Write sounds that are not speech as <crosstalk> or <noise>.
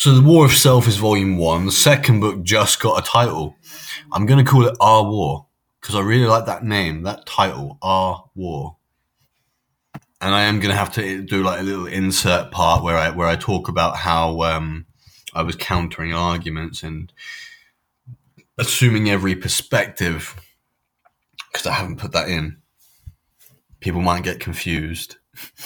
So the War of Self is volume one. The second book just got a title. I'm going to call it Our War because I really like that name, that title, Our War. And I am going to have to do like a little insert part where I where I talk about how um, I was countering arguments and assuming every perspective because I haven't put that in. People might get confused. <laughs>